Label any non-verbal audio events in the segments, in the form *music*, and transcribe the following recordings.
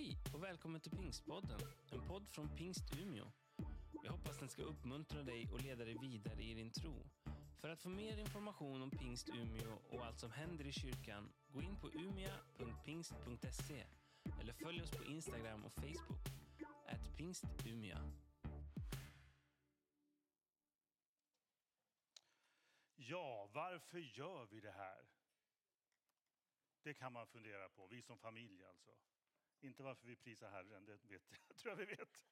Hej och välkommen till Pingstpodden, en podd från Pingst Umeå. Jag hoppas den ska uppmuntra dig och leda dig vidare i din tro. För att få mer information om Pingst Umeå och allt som händer i kyrkan, gå in på umia.pingst.se eller följ oss på Instagram och Facebook, at pingstumia. Ja, varför gör vi det här? Det kan man fundera på, vi som familj alltså. Inte varför vi prisar Herren, det vet jag, tror jag vi vet.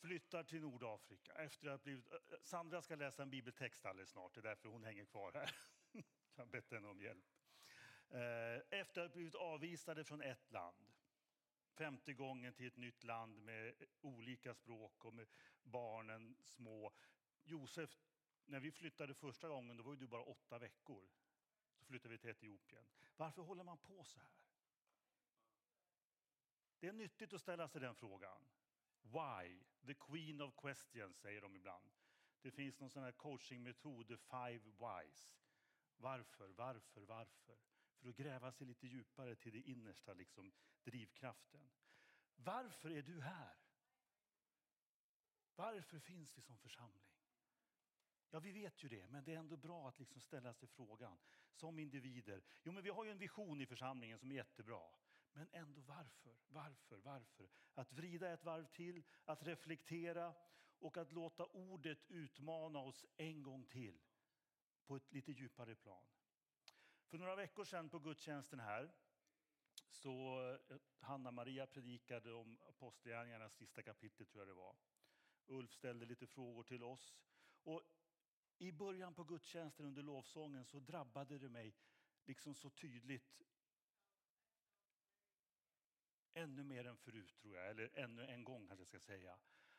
Flyttar till Nordafrika efter att blivit... Sandra ska läsa en bibeltext alldeles snart, det är därför hon hänger kvar här. *laughs* Jag har bett henne om hjälp. Eh, efter att ha blivit avvisade från ett land, femte gången till ett nytt land med olika språk och med barnen små. Josef, när vi flyttade första gången då var du bara åtta veckor. Så flyttade vi till Etiopien. Varför håller man på så här? Det är nyttigt att ställa sig den frågan. Why? The queen of questions, säger de ibland. Det finns någon sån här coachingmetod, the five whys. Varför, varför, varför? För att gräva sig lite djupare till det innersta, liksom, drivkraften. Varför är du här? Varför finns vi som församling? Ja, vi vet ju det, men det är ändå bra att liksom ställa sig frågan som individer. Jo, men vi har ju en vision i församlingen som är jättebra. Men ändå varför? Varför? Varför? Att vrida ett varv till, att reflektera och att låta ordet utmana oss en gång till på ett lite djupare plan. För några veckor sedan på gudstjänsten här så eh, Hanna-Maria predikade om Apostlagärningarnas sista kapitel tror jag det var. Ulf ställde lite frågor till oss. Och I början på gudstjänsten under lovsången så drabbade det mig liksom så tydligt ännu mer än förut tror jag, eller ännu en gång kanske jag ska säga,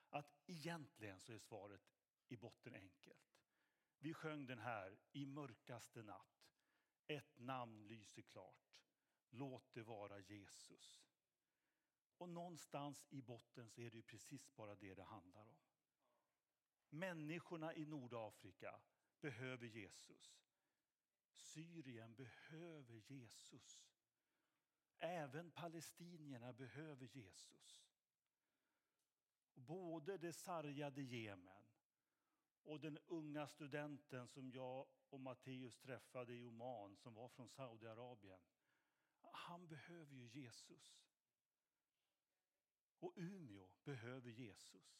att egentligen så är svaret i botten enkelt. Vi sjöng den här i mörkaste natt. Ett namn lyser klart. Låt det vara Jesus. Och någonstans i botten så är det ju precis bara det det handlar om. Människorna i Nordafrika behöver Jesus. Syrien behöver Jesus. Även palestinierna behöver Jesus. Och både det sargade Jemen och den unga studenten som jag och Matteus träffade i Oman som var från Saudiarabien. Han behöver ju Jesus. Och Umeå behöver Jesus.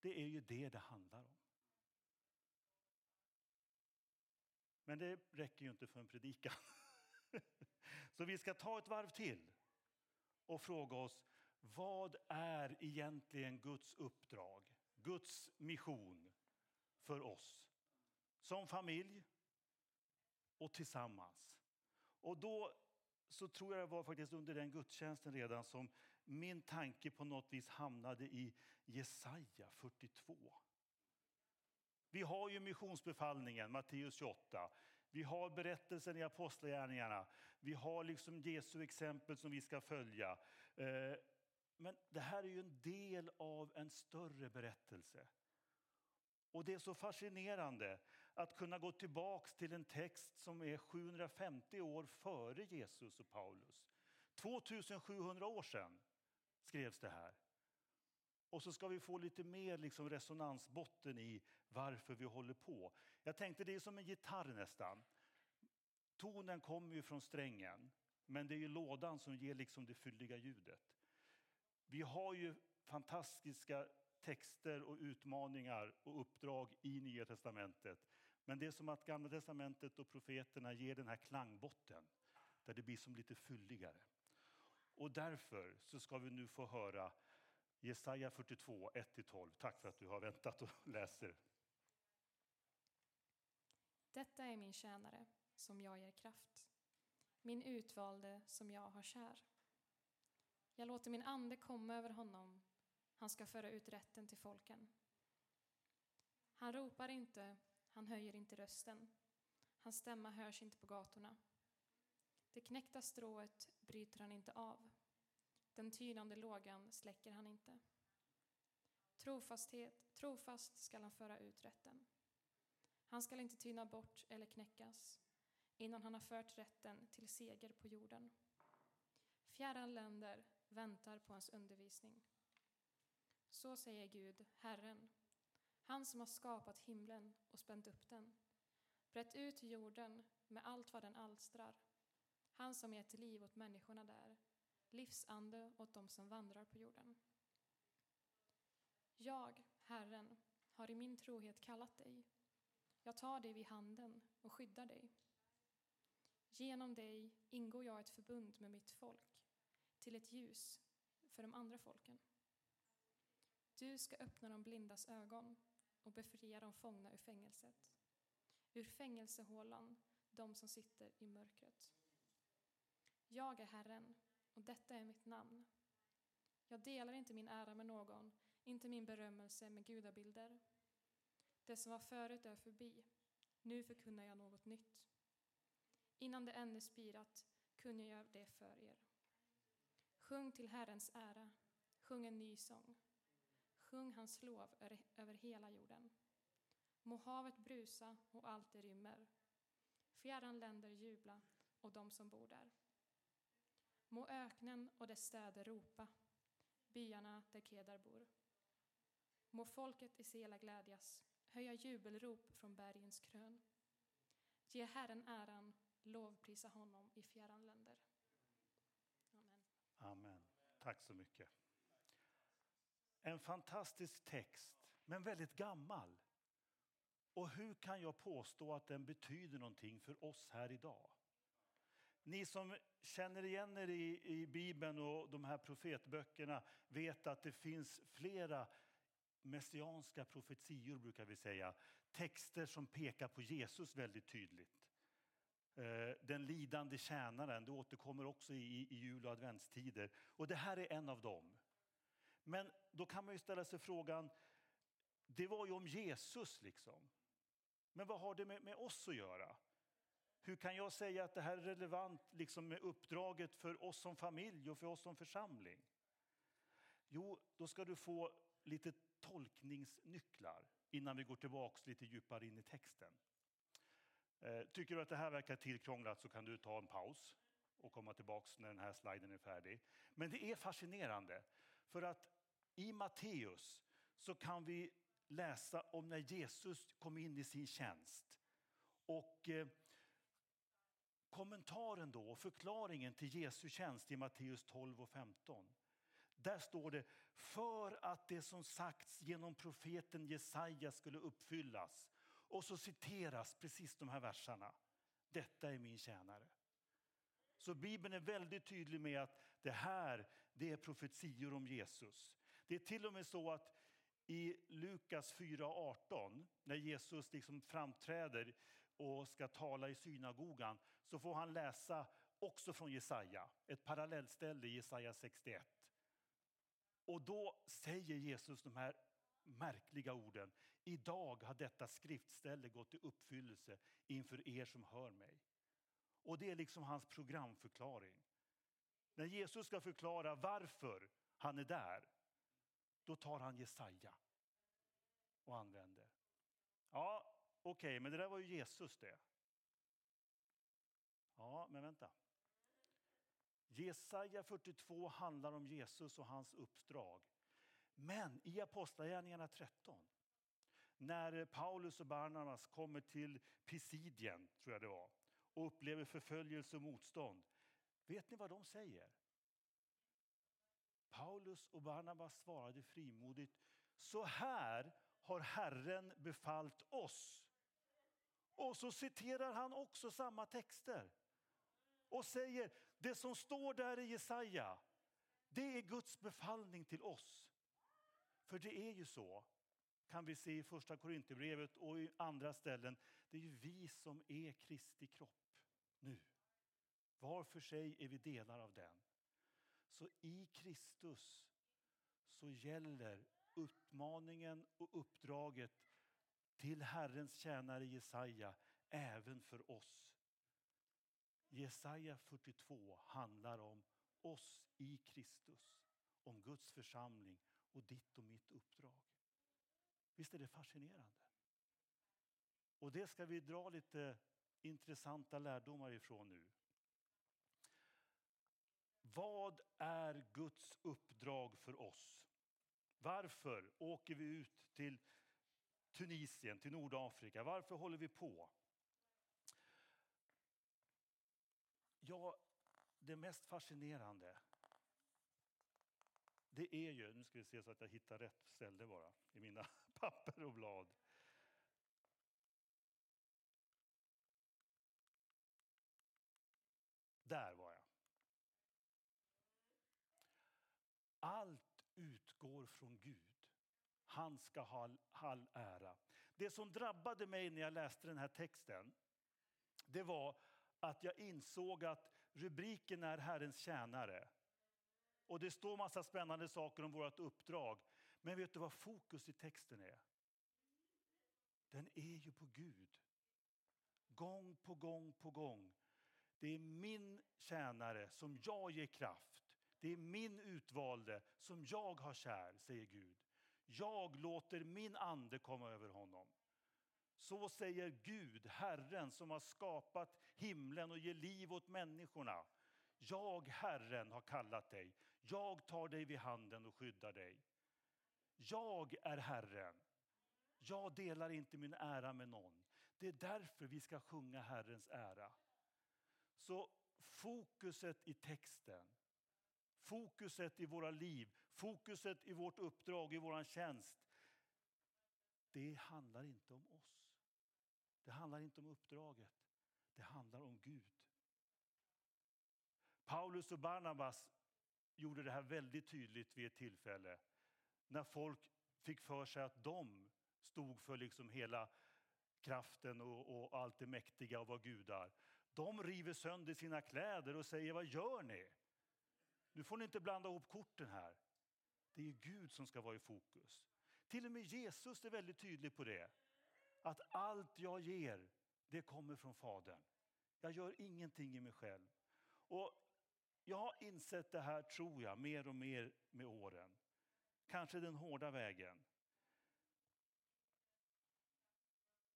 Det är ju det det handlar om. Men det räcker ju inte för en predikan. *laughs* *laughs* Så vi ska ta ett varv till och fråga oss vad är egentligen Guds uppdrag, Guds mission för oss som familj och tillsammans. Och då så tror jag det var faktiskt under den gudstjänsten redan som min tanke på något vis hamnade i Jesaja 42. Vi har ju missionsbefallningen, Matteus 28. Vi har berättelsen i Apostlagärningarna. Vi har liksom Jesu exempel som vi ska följa. Eh, men det här är ju en del av en större berättelse. Och det är så fascinerande att kunna gå tillbaka till en text som är 750 år före Jesus och Paulus. 2700 år sedan skrevs det här. Och så ska vi få lite mer liksom resonansbotten i varför vi håller på. Jag tänkte det är som en gitarr nästan. Tonen kommer ju från strängen, men det är ju lådan som ger liksom det fylliga ljudet. Vi har ju fantastiska texter och utmaningar och uppdrag i Nya testamentet. Men det är som att Gamla testamentet och profeterna ger den här klangbotten där det blir som lite fylligare. Och därför så ska vi nu få höra Jesaja 42, 1-12. Tack för att du har väntat och läser. Detta är min tjänare, som jag ger kraft, min utvalde, som jag har kär. Jag låter min ande komma över honom, han ska föra ut rätten till folken. Han ropar inte, han höjer inte rösten, hans stämma hörs inte på gatorna. Det knäckta strået bryter han inte av, den tynande lågan släcker han inte. Trofasthet, trofast skall han föra ut rätten. Han skall inte tyna bort eller knäckas innan han har fört rätten till seger på jorden. Fjärran länder väntar på hans undervisning. Så säger Gud, Herren, han som har skapat himlen och spänt upp den, brett ut jorden med allt vad den alstrar, han som gett liv åt människorna där, livsande åt dem som vandrar på jorden. Jag, Herren, har i min trohet kallat dig. Jag tar dig vid handen och skyddar dig. Genom dig ingår jag ett förbund med mitt folk, till ett ljus för de andra folken. Du ska öppna de blindas ögon och befria de fångna ur fängelset, ur fängelsehålan, de som sitter i mörkret. Jag är Herren, och detta är mitt namn. Jag delar inte min ära med någon, inte min berömmelse med gudabilder. Det som var förut är förbi, nu förkunnar jag något nytt. Innan det ännu spirat kunde jag det för er. Sjung till Herrens ära, sjung en ny sång. Sjung hans lov över hela jorden. Må havet brusa och allt det rymmer. Fjärran länder jubla och de som bor där. Må öknen och dess städer ropa, byarna där Kedar bor. Må folket i Sela glädjas, höja jubelrop från bergens krön. Ge Herren äran, lovprisa honom i fjärran länder. Amen. Amen. Tack så mycket. En fantastisk text, men väldigt gammal. Och hur kan jag påstå att den betyder någonting för oss här idag? Ni som känner igen er i, i Bibeln och de här profetböckerna vet att det finns flera messianska profetior, brukar vi säga. Texter som pekar på Jesus väldigt tydligt. Eh, den lidande tjänaren, det återkommer också i, i jul och adventstider. Och det här är en av dem. Men då kan man ju ställa sig frågan, det var ju om Jesus liksom. Men vad har det med, med oss att göra? Hur kan jag säga att det här är relevant liksom med uppdraget för oss som familj och för oss som församling? Jo, då ska du få lite tolkningsnycklar innan vi går tillbaka lite djupare in i texten. Eh, tycker du att det här verkar tillkrånglat så kan du ta en paus och komma tillbaka när den här sliden är färdig. Men det är fascinerande för att i Matteus så kan vi läsa om när Jesus kom in i sin tjänst. Och eh, kommentaren då, förklaringen till Jesu tjänst i Matteus 12 och 15. Där står det, för att det som sagts genom profeten Jesaja skulle uppfyllas. Och så citeras precis de här verserna. Detta är min tjänare. Så Bibeln är väldigt tydlig med att det här det är profetior om Jesus. Det är till och med så att i Lukas 4.18, när Jesus liksom framträder och ska tala i synagogan, så får han läsa också från Jesaja, ett parallellställe i Jesaja 61. Och då säger Jesus de här märkliga orden. Idag har detta skriftställe gått i uppfyllelse inför er som hör mig. Och det är liksom hans programförklaring. När Jesus ska förklara varför han är där, då tar han Jesaja och använder. Ja, okej, okay, men det där var ju Jesus det. Ja, men vänta. Jesaja 42 handlar om Jesus och hans uppdrag. Men i Apostlagärningarna 13, när Paulus och Barnabas kommer till Pisidien, tror jag det var, och upplever förföljelse och motstånd. Vet ni vad de säger? Paulus och Barnabas svarade frimodigt, så här har Herren befallt oss. Och så citerar han också samma texter och säger det som står där i Jesaja, det är Guds befallning till oss. För det är ju så, kan vi se i första Korinthierbrevet och i andra ställen, det är ju vi som är Kristi kropp nu. Var för sig är vi delar av den. Så i Kristus så gäller uppmaningen och uppdraget till Herrens tjänare Jesaja även för oss. Jesaja 42 handlar om oss i Kristus, om Guds församling och ditt och mitt uppdrag. Visst är det fascinerande? Och det ska vi dra lite intressanta lärdomar ifrån nu. Vad är Guds uppdrag för oss? Varför åker vi ut till Tunisien, till Nordafrika? Varför håller vi på? Ja, det mest fascinerande det är ju, nu ska vi se så att jag hittar rätt ställe bara i mina *laughs* papper och blad. Där var jag. Allt utgår från Gud. Han ska ha all ära. Det som drabbade mig när jag läste den här texten, det var att jag insåg att rubriken är Herrens tjänare. Och det står massa spännande saker om vårt uppdrag. Men vet du vad fokus i texten är? Den är ju på Gud. Gång på gång på gång. Det är min tjänare som jag ger kraft. Det är min utvalde som jag har kär, säger Gud. Jag låter min ande komma över honom. Så säger Gud, Herren som har skapat himlen och ger liv åt människorna. Jag, Herren, har kallat dig. Jag tar dig vid handen och skyddar dig. Jag är Herren. Jag delar inte min ära med någon. Det är därför vi ska sjunga Herrens ära. Så fokuset i texten, fokuset i våra liv, fokuset i vårt uppdrag, i vår tjänst. Det handlar inte om oss. Det handlar inte om uppdraget. Det handlar om Gud. Paulus och Barnabas gjorde det här väldigt tydligt vid ett tillfälle. När folk fick för sig att de stod för liksom hela kraften och, och allt det mäktiga och var gudar. De river sönder sina kläder och säger, vad gör ni? Nu får ni inte blanda ihop korten här. Det är Gud som ska vara i fokus. Till och med Jesus är väldigt tydlig på det. Att allt jag ger, det kommer från Fadern. Jag gör ingenting i mig själv. Och jag har insett det här, tror jag, mer och mer med åren. Kanske den hårda vägen.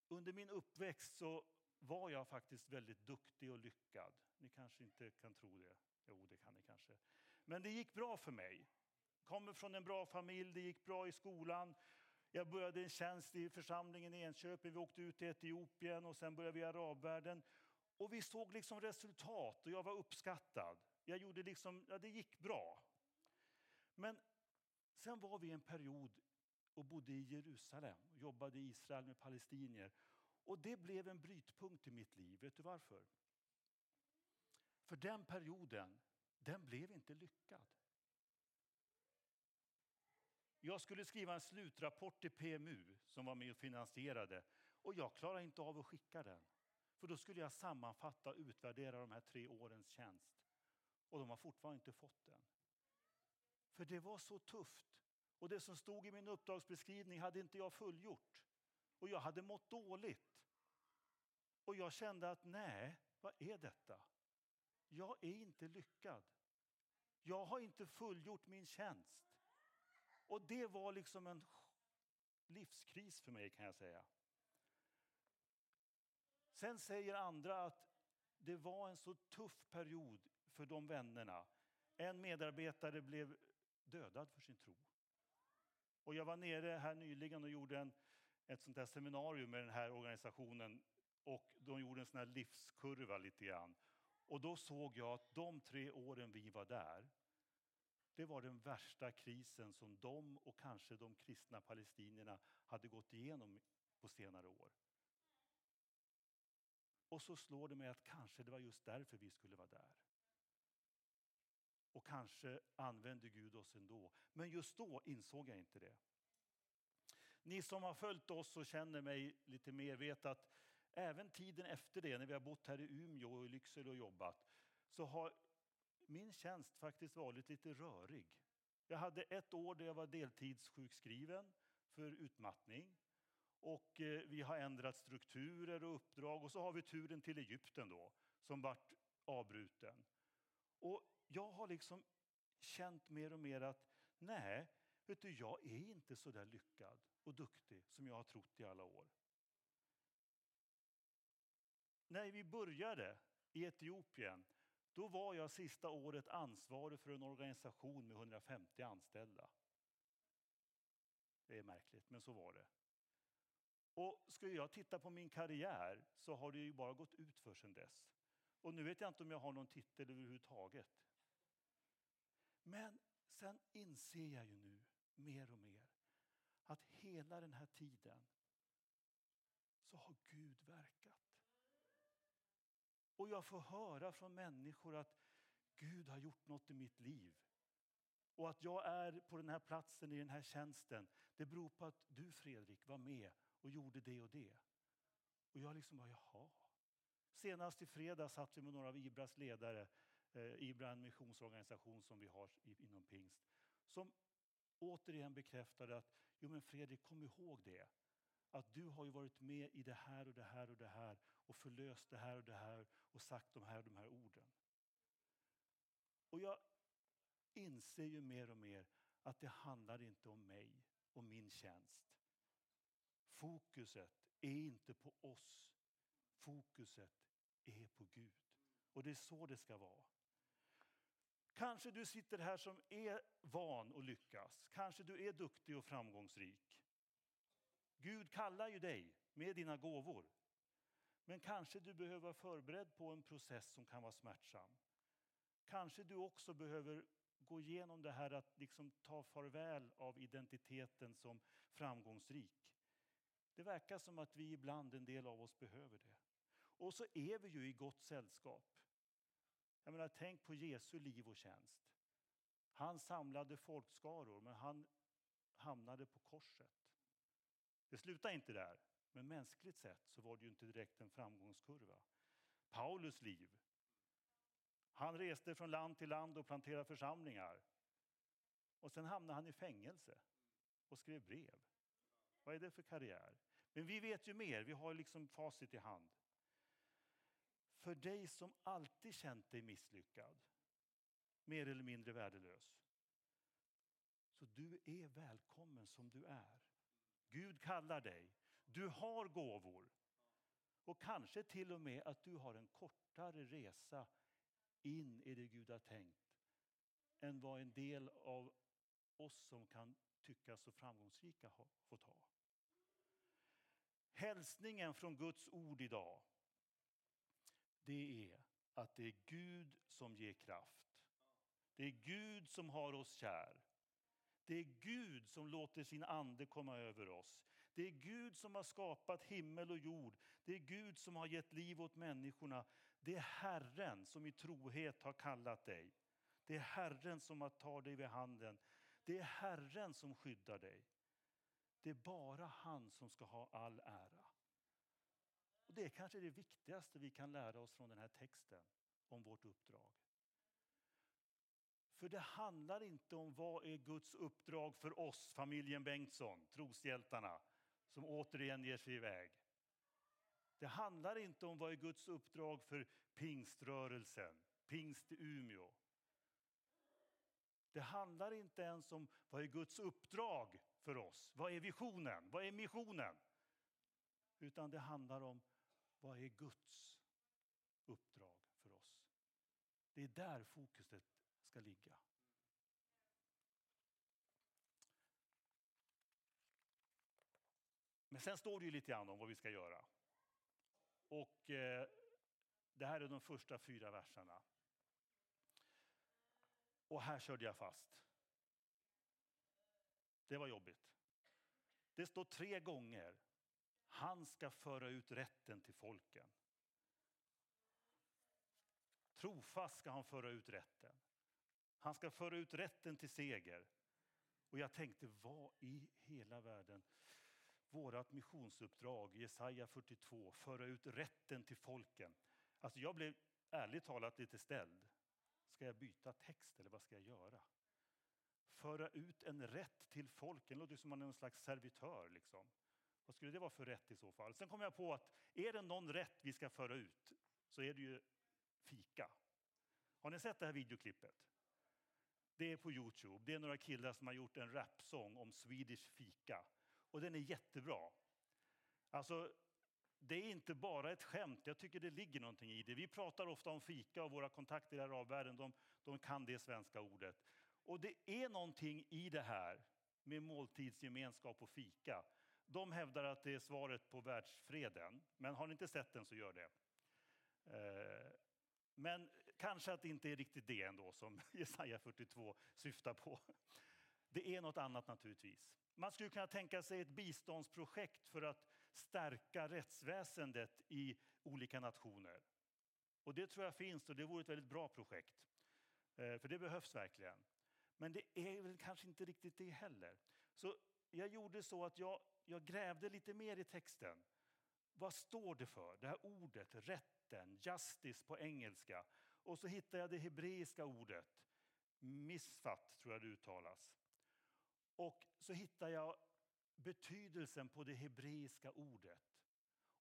Under min uppväxt så var jag faktiskt väldigt duktig och lyckad. Ni kanske inte kan tro det. Jo, det kan ni kanske. Men det gick bra för mig. Kommer från en bra familj, det gick bra i skolan. Jag började en tjänst i församlingen i Enköping, vi åkte ut till Etiopien och sen började vi i arabvärlden. Och vi såg liksom resultat och jag var uppskattad. Jag gjorde liksom, ja, det gick bra. Men sen var vi en period och bodde i Jerusalem och jobbade i Israel med palestinier. Och det blev en brytpunkt i mitt liv. Vet du varför? För den perioden, den blev inte lyckad. Jag skulle skriva en slutrapport till PMU som var med och finansierade och jag klarade inte av att skicka den. För då skulle jag sammanfatta och utvärdera de här tre årens tjänst. Och de har fortfarande inte fått den. För det var så tufft. Och det som stod i min uppdragsbeskrivning hade inte jag fullgjort. Och jag hade mått dåligt. Och jag kände att nej, vad är detta? Jag är inte lyckad. Jag har inte fullgjort min tjänst. Och det var liksom en livskris för mig kan jag säga. Sen säger andra att det var en så tuff period för de vännerna. En medarbetare blev dödad för sin tro. Och jag var nere här nyligen och gjorde en, ett sånt där seminarium med den här organisationen och de gjorde en sån här livskurva lite grann. Och då såg jag att de tre åren vi var där, det var den värsta krisen som de och kanske de kristna palestinierna hade gått igenom på senare år. Och så slår det mig att kanske det var just därför vi skulle vara där. Och kanske använde Gud oss ändå. Men just då insåg jag inte det. Ni som har följt oss och känner mig lite mer vet att även tiden efter det, när vi har bott här i Umeå och i Lycksele och jobbat, så har min tjänst faktiskt varit lite rörig. Jag hade ett år där jag var deltidssjukskriven för utmattning. Och eh, vi har ändrat strukturer och uppdrag och så har vi turen till Egypten då, som vart avbruten. Och jag har liksom känt mer och mer att nej, vet du, jag är inte så där lyckad och duktig som jag har trott i alla år. När vi började i Etiopien, då var jag sista året ansvarig för en organisation med 150 anställda. Det är märkligt, men så var det. Och skulle jag titta på min karriär så har det ju bara gått ut för sedan dess. Och nu vet jag inte om jag har någon titel överhuvudtaget. Men sen inser jag ju nu mer och mer att hela den här tiden så har Gud verkat. Och jag får höra från människor att Gud har gjort något i mitt liv. Och att jag är på den här platsen i den här tjänsten, det beror på att du Fredrik var med och gjorde det och det. Och jag liksom bara, jaha. Senast i fredag satt vi med några av Ibras ledare, eh, Ibra en missionsorganisation som vi har inom pingst, som återigen bekräftade att, jo men Fredrik kom ihåg det. Att du har ju varit med i det här och det här och det här och förlöst det här och det här och sagt de här och de här orden. Och jag inser ju mer och mer att det handlar inte om mig och min tjänst. Fokuset är inte på oss. Fokuset är på Gud. Och det är så det ska vara. Kanske du sitter här som är van att lyckas. Kanske du är duktig och framgångsrik. Gud kallar ju dig med dina gåvor. Men kanske du behöver vara förberedd på en process som kan vara smärtsam. Kanske du också behöver gå igenom det här att liksom ta farväl av identiteten som framgångsrik. Det verkar som att vi ibland, en del av oss, behöver det. Och så är vi ju i gott sällskap. Jag menar, tänk på Jesu liv och tjänst. Han samlade folkskaror, men han hamnade på korset. Det slutade inte där, men mänskligt sett så var det ju inte direkt en framgångskurva. Paulus liv. Han reste från land till land och planterade församlingar. Och sen hamnade han i fängelse och skrev brev. Vad är det för karriär? Men vi vet ju mer, vi har liksom facit i hand. För dig som alltid känt dig misslyckad, mer eller mindre värdelös. Så du är välkommen som du är. Gud kallar dig. Du har gåvor. Och kanske till och med att du har en kortare resa in i det Gud har tänkt än vad en del av oss som kan tyckas så framgångsrika har fått ha. Hälsningen från Guds ord idag, det är att det är Gud som ger kraft. Det är Gud som har oss kär. Det är Gud som låter sin ande komma över oss. Det är Gud som har skapat himmel och jord. Det är Gud som har gett liv åt människorna. Det är Herren som i trohet har kallat dig. Det är Herren som har tagit dig vid handen. Det är Herren som skyddar dig. Det är bara han som ska ha all ära. Och det är kanske det viktigaste vi kan lära oss från den här texten om vårt uppdrag. För det handlar inte om vad är Guds uppdrag för oss, familjen Bengtsson, troshjältarna, som återigen ger sig iväg. Det handlar inte om vad är Guds uppdrag för pingströrelsen, pingst i Umeå. Det handlar inte ens om vad är Guds uppdrag för oss. Vad är visionen? Vad är missionen? Utan det handlar om vad är Guds uppdrag för oss. Det är där fokuset ska ligga. Men sen står det ju lite grann om vad vi ska göra. Och eh, det här är de första fyra verserna. Och här körde jag fast. Det var jobbigt. Det står tre gånger. Han ska föra ut rätten till folken. Trofast ska han föra ut rätten. Han ska föra ut rätten till seger. Och jag tänkte, vad i hela världen? Vårat missionsuppdrag, Jesaja 42, föra ut rätten till folken. Alltså jag blev ärligt talat lite ställd. Ska jag byta text eller vad ska jag göra? Föra ut en rätt till folken, låter som man är någon slags servitör. Liksom. Vad skulle det vara för rätt i så fall? Sen kom jag på att är det någon rätt vi ska föra ut så är det ju fika. Har ni sett det här videoklippet? Det är på Youtube. Det är några killar som har gjort en rapsång om Swedish fika. Och den är jättebra. Alltså, det är inte bara ett skämt, jag tycker det ligger någonting i det. Vi pratar ofta om fika och våra kontakter i arabvärlden, de, de kan det svenska ordet. Och det är någonting i det här med måltidsgemenskap och fika. De hävdar att det är svaret på världsfreden, men har ni inte sett den så gör det. Eh, men kanske att det inte är riktigt det ändå som *laughs* Jesaja 42 syftar på. Det är något annat naturligtvis. Man skulle kunna tänka sig ett biståndsprojekt för att stärka rättsväsendet i olika nationer. Och det tror jag finns och det vore ett väldigt bra projekt. Eh, för det behövs verkligen. Men det är väl kanske inte riktigt det heller. Så jag gjorde så att jag, jag grävde lite mer i texten. Vad står det för? Det här ordet, rätten, justice på engelska. Och så hittar jag det hebreiska ordet, missfatt tror jag det uttalas. Och så hittar jag betydelsen på det hebreiska ordet.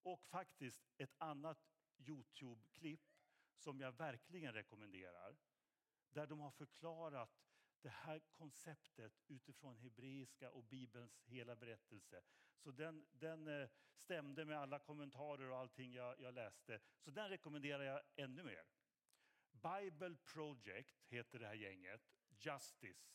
Och faktiskt ett annat Youtube-klipp som jag verkligen rekommenderar. Där de har förklarat det här konceptet utifrån hebreiska och Bibelns hela berättelse. Så den, den eh, stämde med alla kommentarer och allting jag, jag läste. Så den rekommenderar jag ännu mer. Bible Project heter det här gänget. Justice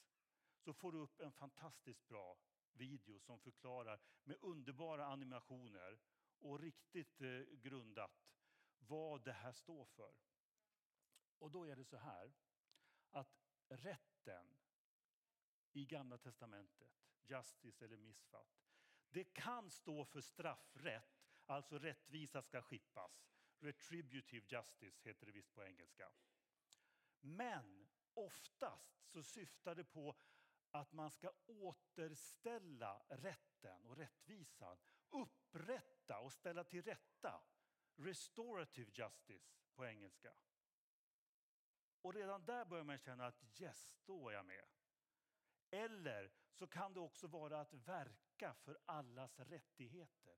så får du upp en fantastiskt bra video som förklarar med underbara animationer och riktigt eh, grundat vad det här står för. Och då är det så här att rätten i Gamla testamentet, justice eller Missfatt det kan stå för straffrätt, alltså rättvisa ska skippas. Retributive justice heter det visst på engelska. Men oftast så syftar det på att man ska återställa rätten och rättvisan. Upprätta och ställa till rätta. Restorative justice på engelska. Och redan där börjar man känna att yes, då är jag med. Eller så kan det också vara att verka för allas rättigheter.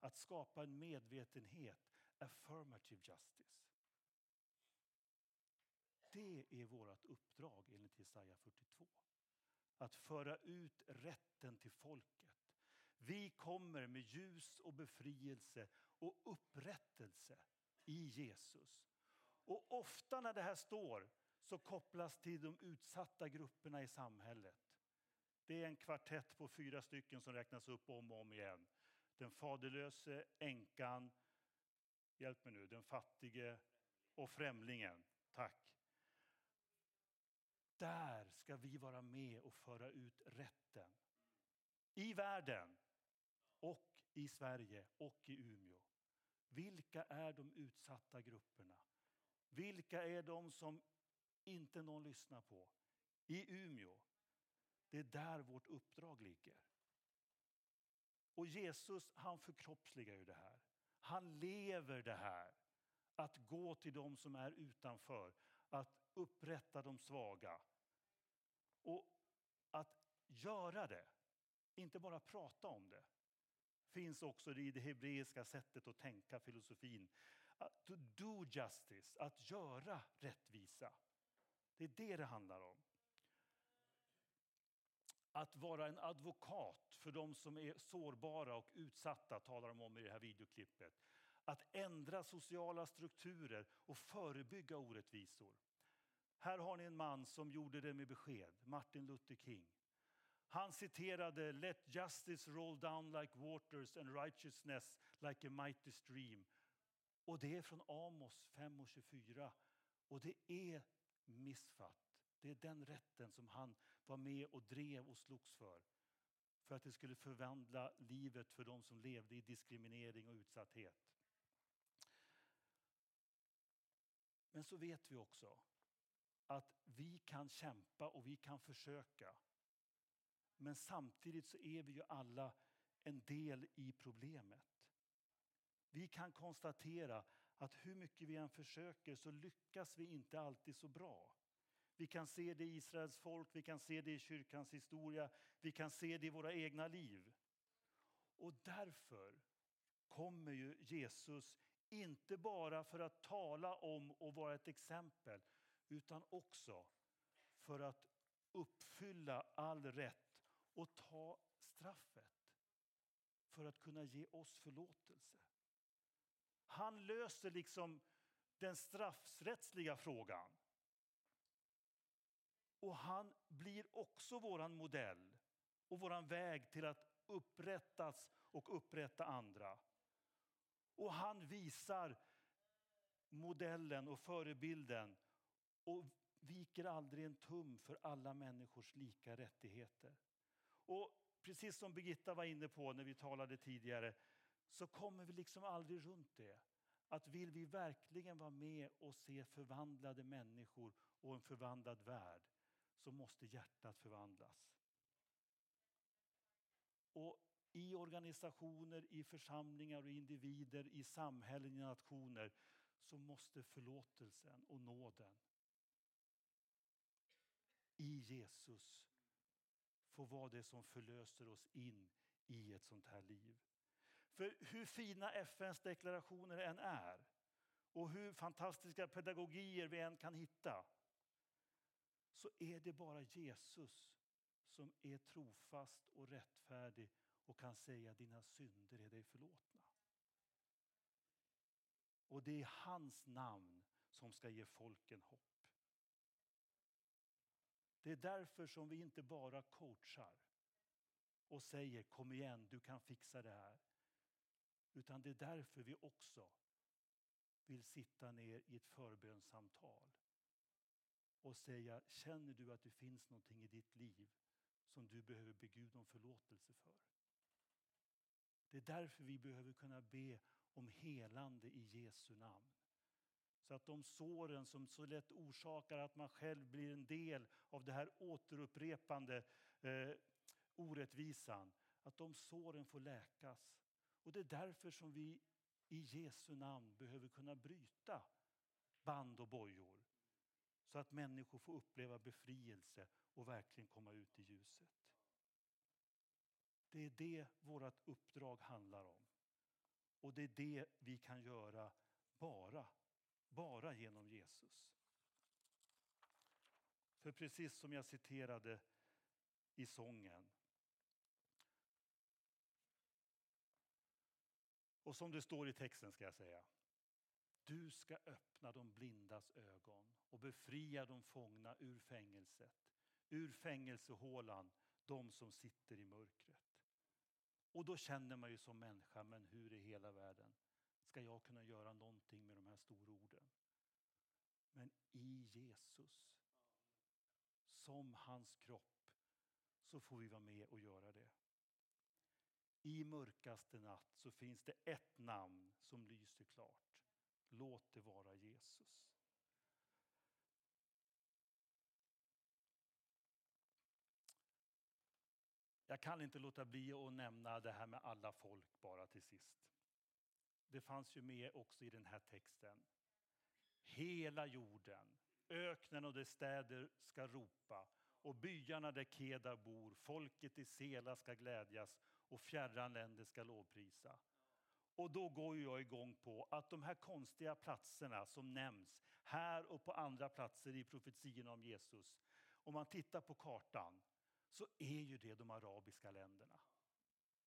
Att skapa en medvetenhet, affirmative justice. Det är vårt uppdrag enligt Jesaja 42 att föra ut rätten till folket. Vi kommer med ljus och befrielse och upprättelse i Jesus. Och ofta när det här står så kopplas till de utsatta grupperna i samhället. Det är en kvartett på fyra stycken som räknas upp om och om igen. Den faderlöse, änkan, hjälp mig nu, den fattige och främlingen. Tack. Där ska vi vara med och föra ut rätten. I världen och i Sverige och i Umeå. Vilka är de utsatta grupperna? Vilka är de som inte någon lyssnar på? I Umeå. Det är där vårt uppdrag ligger. Och Jesus han förkroppsligar ju det här. Han lever det här. Att gå till de som är utanför. Att upprätta de svaga. Och att göra det, inte bara prata om det, finns också i det hebreiska sättet att tänka, filosofin. To do justice, att göra rättvisa. Det är det det handlar om. Att vara en advokat för de som är sårbara och utsatta talar de om i det här videoklippet. Att ändra sociala strukturer och förebygga orättvisor. Här har ni en man som gjorde det med besked, Martin Luther King. Han citerade “Let justice roll down like waters and righteousness like a mighty stream”. Och det är från Amos 5 och 24. Och det är missfatt. Det är den rätten som han var med och drev och slogs för. För att det skulle förvandla livet för de som levde i diskriminering och utsatthet. Men så vet vi också att vi kan kämpa och vi kan försöka. Men samtidigt så är vi ju alla en del i problemet. Vi kan konstatera att hur mycket vi än försöker så lyckas vi inte alltid så bra. Vi kan se det i Israels folk, vi kan se det i kyrkans historia, vi kan se det i våra egna liv. Och därför kommer ju Jesus inte bara för att tala om och vara ett exempel utan också för att uppfylla all rätt och ta straffet för att kunna ge oss förlåtelse. Han löser liksom den straffrättsliga frågan. Och han blir också vår modell och vår väg till att upprättas och upprätta andra. Och han visar modellen och förebilden och viker aldrig en tum för alla människors lika rättigheter. Och precis som Birgitta var inne på när vi talade tidigare så kommer vi liksom aldrig runt det. Att vill vi verkligen vara med och se förvandlade människor och en förvandlad värld så måste hjärtat förvandlas. Och i organisationer, i församlingar och individer, i samhällen, i nationer så måste förlåtelsen och nåden i Jesus får vara det som förlöser oss in i ett sånt här liv. För hur fina FNs deklarationer än är och hur fantastiska pedagogier vi än kan hitta så är det bara Jesus som är trofast och rättfärdig och kan säga dina synder är dig förlåtna. Och det är hans namn som ska ge folken hopp. Det är därför som vi inte bara coachar och säger kom igen, du kan fixa det här. Utan det är därför vi också vill sitta ner i ett förbönssamtal och säga, känner du att det finns någonting i ditt liv som du behöver be Gud om förlåtelse för? Det är därför vi behöver kunna be om helande i Jesu namn. Så att de såren som så lätt orsakar att man själv blir en del av det här återupprepande eh, orättvisan, att de såren får läkas. Och det är därför som vi i Jesu namn behöver kunna bryta band och bojor. Så att människor får uppleva befrielse och verkligen komma ut i ljuset. Det är det vårt uppdrag handlar om. Och det är det vi kan göra bara, bara genom Jesus. För precis som jag citerade i sången. Och som det står i texten ska jag säga. Du ska öppna de blindas ögon och befria de fångna ur fängelset, ur fängelsehålan, de som sitter i mörkret. Och då känner man ju som människa, men hur i hela världen ska jag kunna göra någonting med de här stora orden? Men i Jesus, som hans kropp, så får vi vara med och göra det. I mörkaste natt så finns det ett namn som lyser klart. Låt det vara Jesus. Jag kan inte låta bli att nämna det här med alla folk bara till sist. Det fanns ju med också i den här texten. Hela jorden, öknen och dess städer ska ropa och byarna där Kedar bor, folket i Sela ska glädjas och fjärran länder ska lovprisa. Och då går jag igång på att de här konstiga platserna som nämns här och på andra platser i profetiorna om Jesus. Om man tittar på kartan så är ju det de arabiska länderna.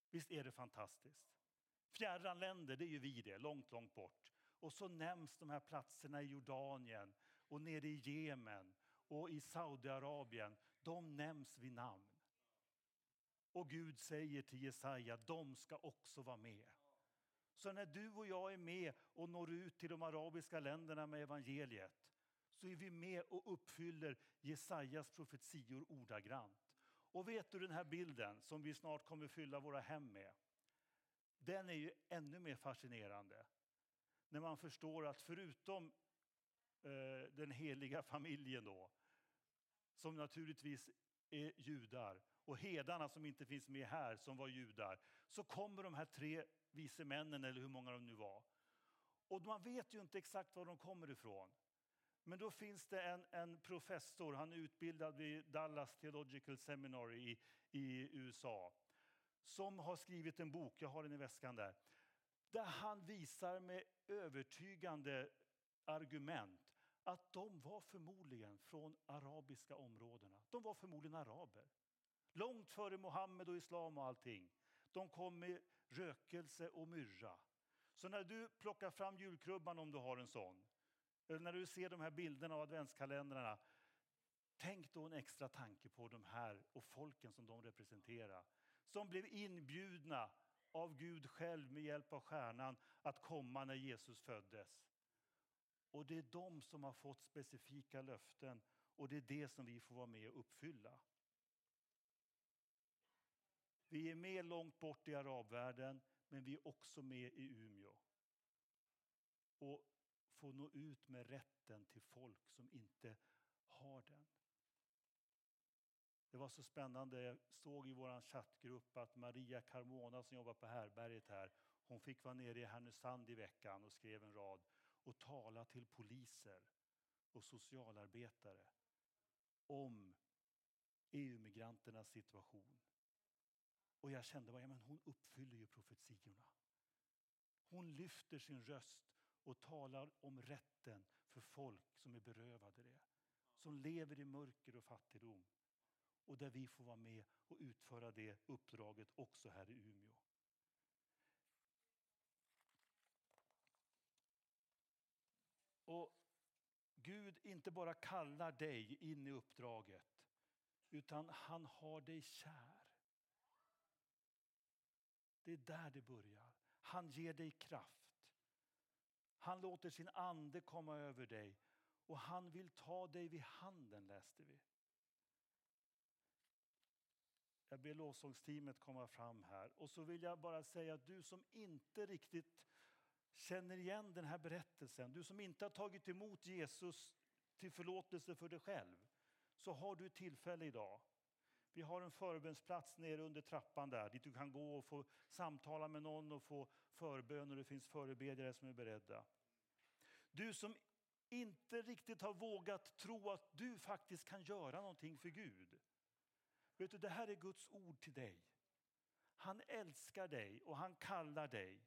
Visst är det fantastiskt? Fjärran länder, det är ju vi det, långt, långt bort. Och så nämns de här platserna i Jordanien och nere i Jemen och i Saudiarabien. De nämns vid namn. Och Gud säger till Jesaja, de ska också vara med. Så när du och jag är med och når ut till de arabiska länderna med evangeliet så är vi med och uppfyller Jesajas profetior ordagrant. Och vet du den här bilden som vi snart kommer fylla våra hem med? Den är ju ännu mer fascinerande. När man förstår att förutom eh, den heliga familjen då, som naturligtvis är judar, och hedarna som inte finns med här som var judar, så kommer de här tre vise männen, eller hur många de nu var. Och man vet ju inte exakt var de kommer ifrån. Men då finns det en, en professor, han är utbildad vid Dallas Theological Seminary i, i USA, som har skrivit en bok, jag har den i väskan där, där han visar med övertygande argument att de var förmodligen från arabiska områdena. De var förmodligen araber. Långt före Mohammed och islam och allting. De kom med rökelse och myrra. Så när du plockar fram julkrubban om du har en sån, eller när du ser de här bilderna av adventskalendrarna, tänk då en extra tanke på de här och folken som de representerar. Som blev inbjudna av Gud själv med hjälp av stjärnan att komma när Jesus föddes. Och det är de som har fått specifika löften och det är det som vi får vara med och uppfylla. Vi är med långt bort i arabvärlden, men vi är också med i Umeå. Och får nå ut med rätten till folk som inte har den. Det var så spännande, jag såg i vår chattgrupp att Maria Carmona som jobbar på härberget här, hon fick vara nere i Härnösand i veckan och skrev en rad och tala till poliser och socialarbetare om EU-migranternas situation. Och jag kände att ja, hon uppfyller ju profetiorna. Hon lyfter sin röst och talar om rätten för folk som är berövade det. Som lever i mörker och fattigdom. Och där vi får vara med och utföra det uppdraget också här i Umeå. Och Gud inte bara kallar dig in i uppdraget, utan han har dig kär. Det är där det börjar. Han ger dig kraft. Han låter sin ande komma över dig och han vill ta dig vid handen, läste vi. Jag ber lovsångsteamet komma fram här. Och så vill jag bara säga att du som inte riktigt känner igen den här berättelsen, du som inte har tagit emot Jesus till förlåtelse för dig själv, så har du tillfälle idag. Vi har en förbönsplats nere under trappan där, dit du kan gå och få samtala med någon och få förbön och det finns förebedjare som är beredda. Du som inte riktigt har vågat tro att du faktiskt kan göra någonting för Gud. Vet du, det här är Guds ord till dig. Han älskar dig och han kallar dig.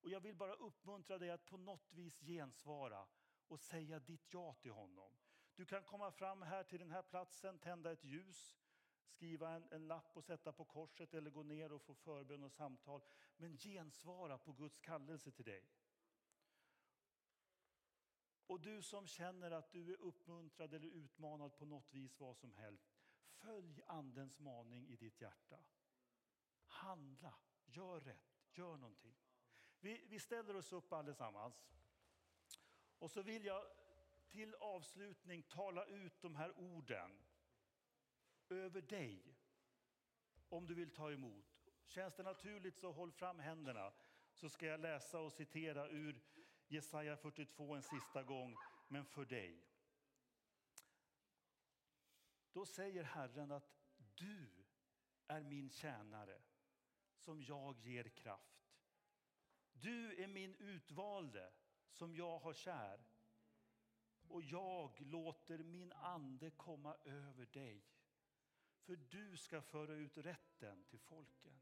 Och jag vill bara uppmuntra dig att på något vis gensvara och säga ditt ja till honom. Du kan komma fram här till den här platsen, tända ett ljus, skriva en, en lapp och sätta på korset eller gå ner och få förbön och samtal. Men gensvara på Guds kallelse till dig. Och du som känner att du är uppmuntrad eller utmanad på något vis, vad som helst. Följ andens maning i ditt hjärta. Handla, gör rätt, gör någonting. Vi, vi ställer oss upp allesammans. Och så vill jag till avslutning tala ut de här orden över dig. Om du vill ta emot. Känns det naturligt så håll fram händerna så ska jag läsa och citera ur Jesaja 42 en sista gång, men för dig. Då säger Herren att du är min tjänare som jag ger kraft. Du är min utvalde som jag har kär. Och jag låter min ande komma över dig. För du ska föra ut rätten till folken.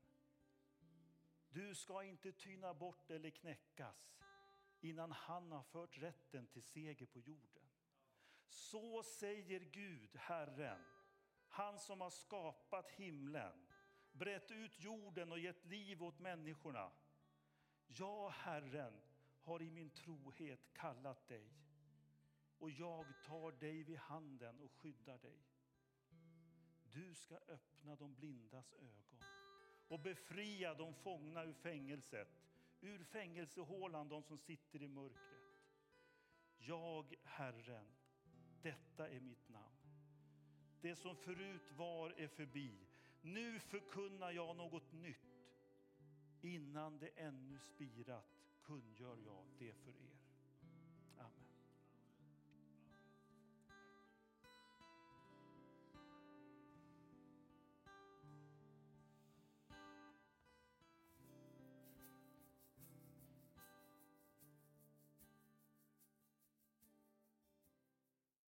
Du ska inte tyna bort eller knäckas innan han har fört rätten till seger på jorden. Så säger Gud, Herren, han som har skapat himlen, brett ut jorden och gett liv åt människorna. Jag, Herren, har i min trohet kallat dig och jag tar dig vid handen och skyddar dig. Du ska öppna de blindas ögon och befria de fångna ur fängelset ur fängelsehålan de som sitter i mörkret. Jag, Herren, detta är mitt namn. Det som förut var är förbi. Nu förkunnar jag något nytt. Innan det ännu spirat kungör jag det för er.